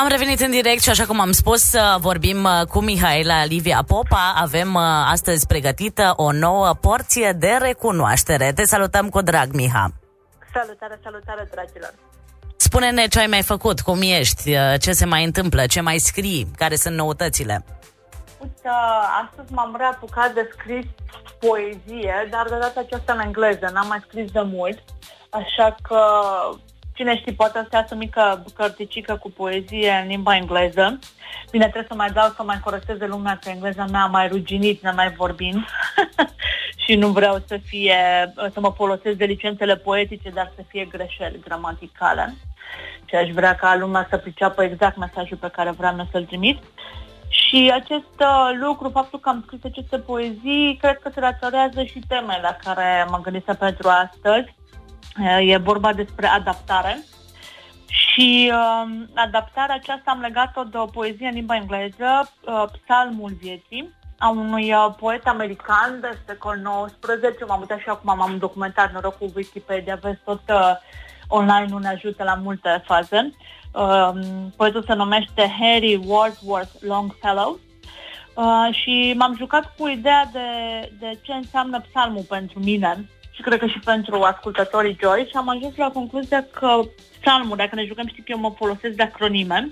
Am revenit în direct și așa cum am spus, vorbim uh, cu Mihaela Livia Popa. Avem uh, astăzi pregătită o nouă porție de recunoaștere. Te salutăm cu drag, Miha. Salutare, salutare, dragilor. Spune-ne ce ai mai făcut, cum ești, uh, ce se mai întâmplă, ce mai scrii, care sunt noutățile. Uite, astăzi m-am reapucat de scris poezie, dar de data aceasta în engleză, n-am mai scris de mult, așa că cine știe, poate să iasă mică cărticică cu poezie în limba engleză. Bine, trebuie să mai dau să mai corecteze lumea că engleza mea mai ruginit, ne mai vorbind și nu vreau să fie, să mă folosesc de licențele poetice, dar să fie greșeli gramaticale. Și aș vrea ca lumea să priceapă exact mesajul pe care vreau să-l trimit. Și acest uh, lucru, faptul că am scris aceste poezii, cred că se datorează și temele la care mă gândesc pentru astăzi. E vorba despre adaptare. Și uh, adaptarea aceasta am legat-o de o poezie în limba engleză, uh, Psalmul vieții, a unui uh, poet american de secol XIX. M-am uitat și acum m-am documentat, noroc cu Wikipedia, vezi tot uh, online nu ne ajută la multe faze. Uh, poetul se numește Harry Wordsworth Longfellow. Uh, și m-am jucat cu ideea de, de ce înseamnă psalmul pentru mine și cred că și pentru ascultătorii Joy și am ajuns la concluzia că psalmul, dacă ne jucăm, știi că eu mă folosesc de acronime,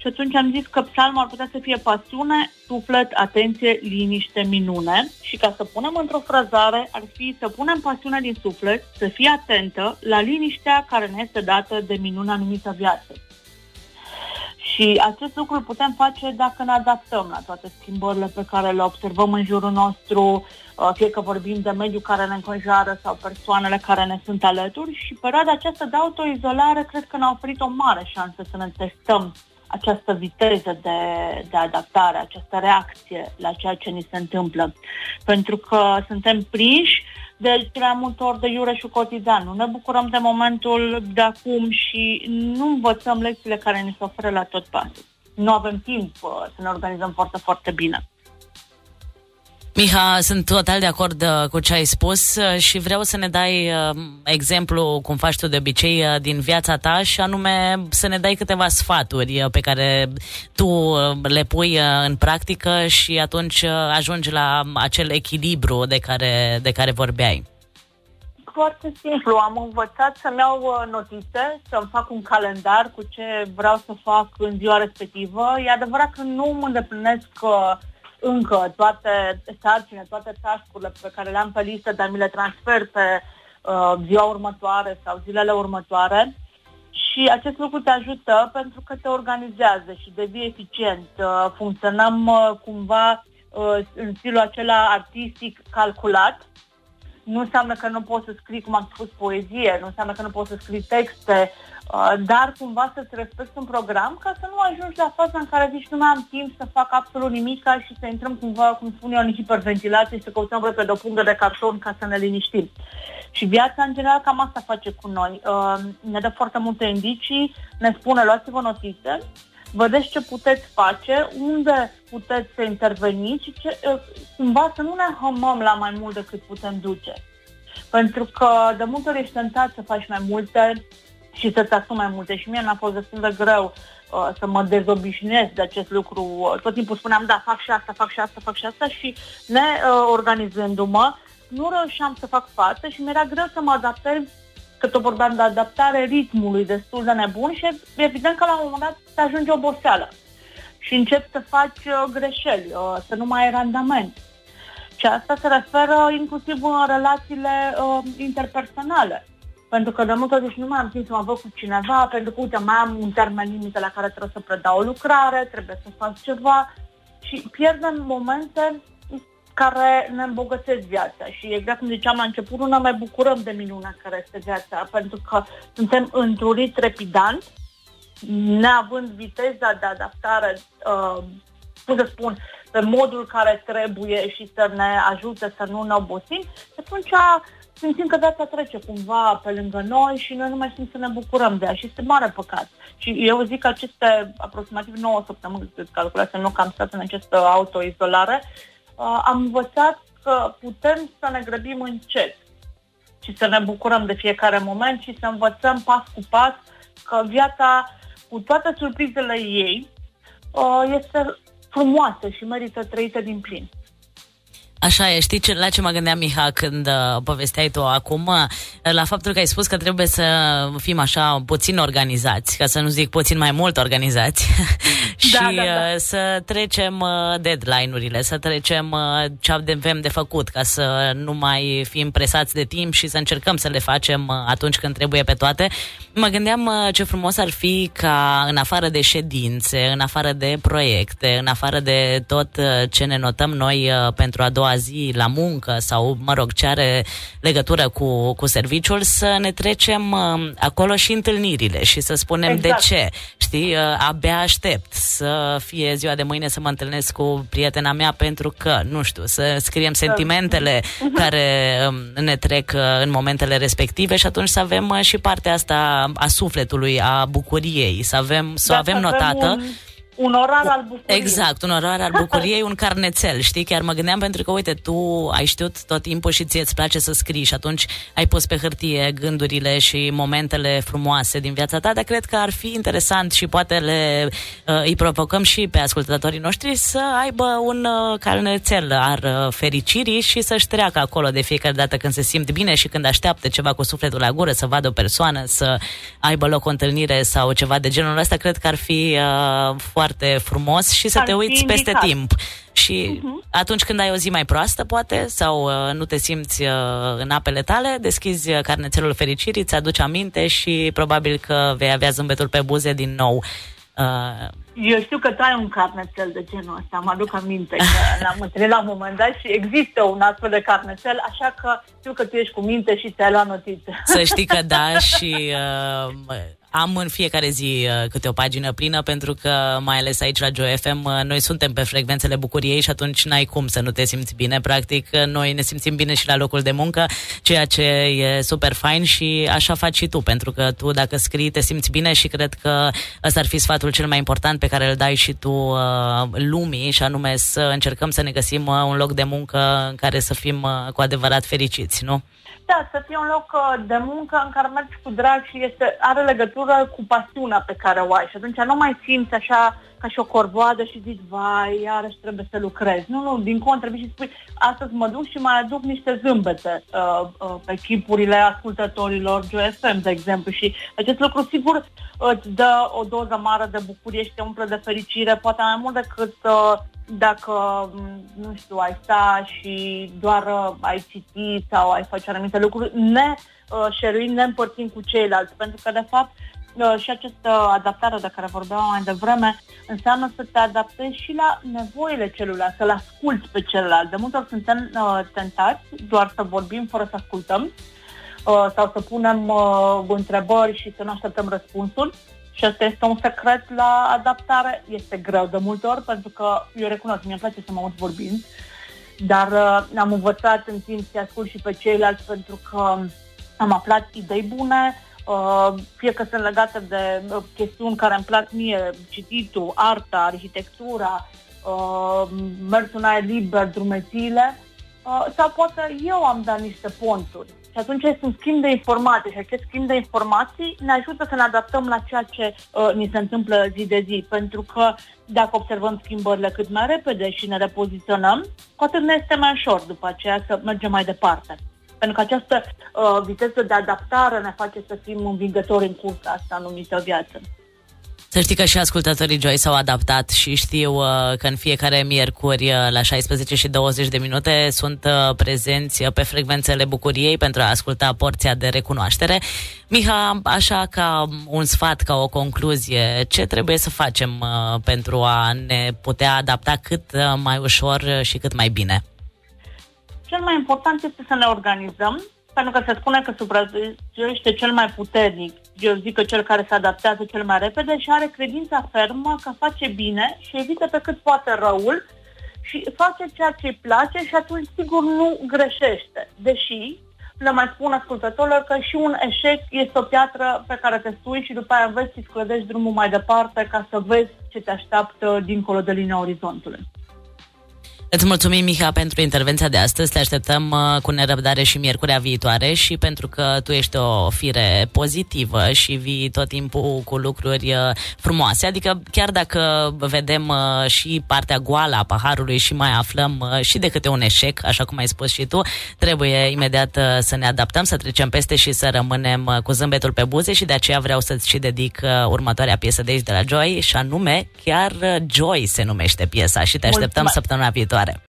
și atunci am zis că psalmul ar putea să fie pasiune, suflet, atenție, liniște, minune. Și ca să punem într-o frazare, ar fi să punem pasiunea din suflet, să fii atentă la liniștea care ne este dată de minuna numită viață. Și acest lucru îl putem face dacă ne adaptăm la toate schimbările pe care le observăm în jurul nostru, uh, fie că vorbim de mediul care ne înconjoară sau persoanele care ne sunt alături și perioada aceasta de autoizolare cred că ne-a oferit o mare șansă să ne testăm această viteză de, de adaptare, această reacție la ceea ce ni se întâmplă. Pentru că suntem prinși de cele multe ori de iureșul cotidian. Nu ne bucurăm de momentul de acum și nu învățăm lecțiile care ni se oferă la tot pasul. Nu avem timp uh, să ne organizăm foarte, foarte bine. Miha, sunt total de acord uh, cu ce ai spus uh, și vreau să ne dai uh, exemplu, cum faci tu de obicei, din viața ta și anume să ne dai câteva sfaturi pe care tu le pui în practică și atunci ajungi la acel echilibru de care, de care vorbeai. Foarte simplu, am învățat să-mi iau notițe, să-mi fac un calendar cu ce vreau să fac în ziua respectivă. E adevărat că nu mă îndeplinesc uh, încă toate sarcine, toate tascurile pe care le-am pe listă, dar mi le transfer pe uh, ziua următoare sau zilele următoare. Și acest lucru te ajută pentru că te organizează și devii eficient. Uh, funcționăm uh, cumva uh, în stilul acela artistic calculat. Nu înseamnă că nu poți să scrii, cum am spus, poezie, nu înseamnă că nu poți să scrii texte, Uh, dar cumva să-ți respecti un program ca să nu ajungi la faza în care zici nu mai am timp să fac absolut nimic și să intrăm cumva, cum spun eu, în hiperventilație și să căutăm repede o pungă de carton ca să ne liniștim. Și viața, în general, cam asta face cu noi. Uh, ne dă foarte multe indicii, ne spune, luați-vă notițe, vedeți ce puteți face, unde puteți să interveniți și ce, uh, cumva să nu ne hămăm la mai mult decât putem duce. Pentru că de multe ori ești tentat să faci mai multe, și să-ți asumi mai multe. Și mie mi-a fost destul de greu uh, să mă dezobișnuiesc de acest lucru. Uh, tot timpul spuneam, da, fac și asta, fac și asta, fac și asta și ne uh, organizându-mă, nu reușeam să fac față și mi-era greu să mă adaptez că tot vorbeam de adaptare ritmului destul de nebun și evident că la un moment dat te ajunge oboseală și începi să faci uh, greșeli, uh, să nu mai ai randament. Și asta se referă inclusiv în relațiile uh, interpersonale. Pentru că de multe ori nu mai am timp să mă văd cu cineva, pentru că, uite, mai am un termen limită la care trebuie să predau o lucrare, trebuie să fac ceva și pierdem momente care ne îmbogățesc viața și exact cum ziceam la început, nu ne mai bucurăm de minunea care este viața, pentru că suntem întruriți trepidant, neavând viteza de adaptare, uh, cum să spun, pe modul care trebuie și să ne ajute să nu ne obosim, atunci simțim că viața trece cumva pe lângă noi și noi nu mai știm să ne bucurăm de ea și este mare păcat. Și eu zic că aceste aproximativ 9 săptămâni, cât calculează, nu că am stat în această autoizolare, uh, am învățat că putem să ne grăbim încet și să ne bucurăm de fiecare moment și să învățăm pas cu pas că viața cu toate surprizele ei, uh, este frumoasă și merită trăită din plin. Așa e, știi ce, la ce mă gândeam, Miha, când uh, povesteai tu acum? Uh, la faptul că ai spus că trebuie să fim așa puțin organizați, ca să nu zic puțin mai mult organizați, și da, da, da. Uh, să trecem uh, deadline-urile, să trecem uh, ce avem de făcut, ca să nu mai fim presați de timp și să încercăm să le facem uh, atunci când trebuie pe toate. Mă gândeam uh, ce frumos ar fi ca în afară de ședințe, în afară de proiecte, în afară de tot uh, ce ne notăm noi uh, pentru a doua doua zi la muncă sau, mă rog, ce are legătură cu, cu serviciul, să ne trecem uh, acolo și întâlnirile și să spunem exact. de ce. Știi, uh, abia aștept să fie ziua de mâine să mă întâlnesc cu prietena mea pentru că, nu știu, să scriem sentimentele uh-huh. care um, ne trec uh, în momentele respective și atunci să avem uh, și partea asta a sufletului, a bucuriei, să avem, să o avem notată. Un un orar al bucuriei. Exact, un orar al bucuriei, un carnețel, știi? Chiar mă gândeam pentru că, uite, tu ai știut tot timpul și ție îți place să scrii și atunci ai pus pe hârtie gândurile și momentele frumoase din viața ta, dar cred că ar fi interesant și poate le uh, îi provocăm și pe ascultătorii noștri să aibă un uh, carnețel al uh, fericirii și să-și treacă acolo de fiecare dată când se simt bine și când așteaptă ceva cu sufletul la gură, să vadă o persoană, să aibă loc o întâlnire sau ceva de genul ăsta, cred că ar fi uh, foarte frumos și să Ar te uiți peste indicat. timp. Și uh-huh. atunci când ai o zi mai proastă, poate, sau uh, nu te simți uh, în apele tale, deschizi uh, carnețelul fericirii, îți aduci aminte și probabil că vei avea zâmbetul pe buze din nou. Uh, eu știu că tu ai un carnețel de genul ăsta, mă aduc aminte că l-am întâlnit la un moment dat și există un astfel de carnețel, așa că știu că tu ești cu minte și ți-ai luat notițe. Să știi că da și uh, am în fiecare zi uh, câte o pagină plină pentru că, mai ales aici la Joy FM, uh, noi suntem pe frecvențele bucuriei și atunci n-ai cum să nu te simți bine. Practic, uh, noi ne simțim bine și la locul de muncă, ceea ce e super fain și așa faci și tu, pentru că tu dacă scrii te simți bine și cred că ăsta ar fi sfatul cel mai important pe care îl dai și tu uh, lumii și anume să încercăm să ne găsim uh, un loc de muncă în care să fim uh, cu adevărat fericiți, nu? Da, să fie un loc uh, de muncă în care mergi cu drag și este, are legătură cu pasiunea pe care o ai și atunci nu mai simți așa ca și o corvoadă și zici, vai, iarăși trebuie să lucrezi. Nu, nu, din contră, vii și spui, astăzi mă duc și mai aduc niște zâmbete uh, uh, pe chipurile ascultătorilor GFM, de exemplu, și acest lucru sigur îți dă o doză mare de bucurie și te umple de fericire, poate mai mult decât uh, dacă, nu știu, ai sta și doar uh, ai citit sau ai face anumite lucruri, ne uh, ne împărțim cu ceilalți, pentru că, de fapt, uh, și această adaptare de care vorbeam mai devreme înseamnă să te adaptezi și la nevoile celuilalt, să-l asculți pe celălalt. De multe ori suntem uh, tentați doar să vorbim fără să ascultăm uh, sau să punem uh, întrebări și să nu așteptăm răspunsuri. Și asta este un secret la adaptare. Este greu de multe ori pentru că eu recunosc, mi-e place să mă aud vorbind, dar uh, am învățat în timp să ascult și pe ceilalți pentru că am aflat idei bune, uh, fie că sunt legate de uh, chestiuni care îmi plac mie, cititul, arta, arhitectura, uh, mersul în aer liber, drumețiile, uh, sau poate eu am dat niște ponturi și atunci este un schimb de informații și acest schimb de informații ne ajută să ne adaptăm la ceea ce uh, ni se întâmplă zi de zi. Pentru că dacă observăm schimbările cât mai repede și ne repoziționăm, cu atât ne este mai ușor după aceea să mergem mai departe. Pentru că această uh, viteză de adaptare ne face să fim învingători în cursa asta numită viață. Să știi că și ascultătorii Joy s-au adaptat și știu uh, că în fiecare miercuri uh, la 16 și 20 de minute sunt uh, prezenți uh, pe frecvențele bucuriei pentru a asculta porția de recunoaștere. Miha, așa ca un sfat, ca o concluzie, ce trebuie să facem uh, pentru a ne putea adapta cât uh, mai ușor și cât mai bine? Cel mai important este să ne organizăm, pentru că se spune că supraviețuiește cel mai puternic. Eu zic că cel care se adaptează cel mai repede și are credința fermă că face bine și evită pe cât poate răul și face ceea ce îi place și atunci sigur nu greșește. Deși le mai spun ascultătorilor că și un eșec este o piatră pe care te sui și după aia vezi să-ți clădești drumul mai departe ca să vezi ce te așteaptă dincolo de linia orizontului. Îți mulțumim, Miha, pentru intervenția de astăzi. Te așteptăm uh, cu nerăbdare și miercurea viitoare și pentru că tu ești o fire pozitivă și vii tot timpul cu lucruri uh, frumoase. Adică chiar dacă vedem uh, și partea goală a paharului și mai aflăm uh, și de câte un eșec, așa cum ai spus și tu, trebuie imediat uh, să ne adaptăm, să trecem peste și să rămânem uh, cu zâmbetul pe buze și de aceea vreau să-ți și dedic uh, următoarea piesă de aici de la Joy și anume chiar uh, Joy se numește piesa și te așteptăm Mulțumesc. săptămâna viitoare. about it.